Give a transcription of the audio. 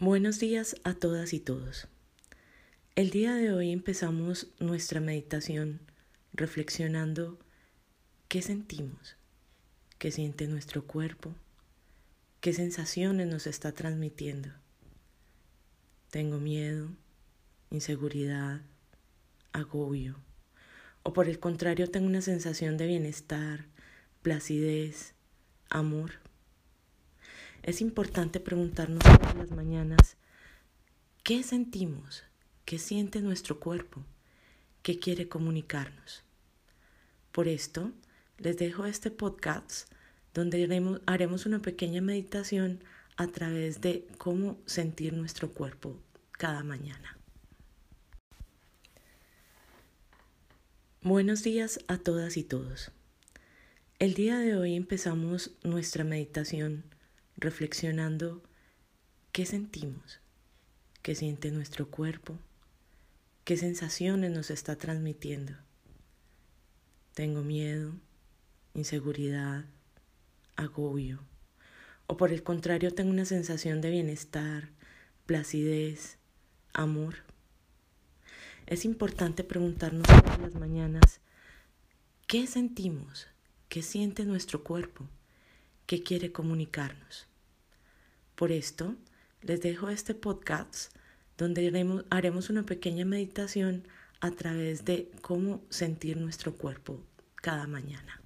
Buenos días a todas y todos. El día de hoy empezamos nuestra meditación reflexionando qué sentimos, qué siente nuestro cuerpo, qué sensaciones nos está transmitiendo. Tengo miedo, inseguridad, agobio, o por el contrario tengo una sensación de bienestar, placidez, amor. Es importante preguntarnos todas las mañanas qué sentimos, qué siente nuestro cuerpo, qué quiere comunicarnos. Por esto, les dejo este podcast donde haremos, una pequeña meditación a través de cómo sentir nuestro cuerpo cada mañana. Buenos días a todas y todos. El día de hoy empezamos nuestra meditación reflexionando qué sentimos, qué siente nuestro cuerpo, qué sensaciones nos está transmitiendo. Tengo miedo, inseguridad, agobio, o por el contrario tengo una sensación de bienestar, placidez, amor. Es importante preguntarnos todas las mañanas qué sentimos, qué siente nuestro cuerpo, qué quiere comunicarnos. Por esto, les dejo este podcast donde haremos, una pequeña meditación a través de cómo sentir nuestro cuerpo cada mañana.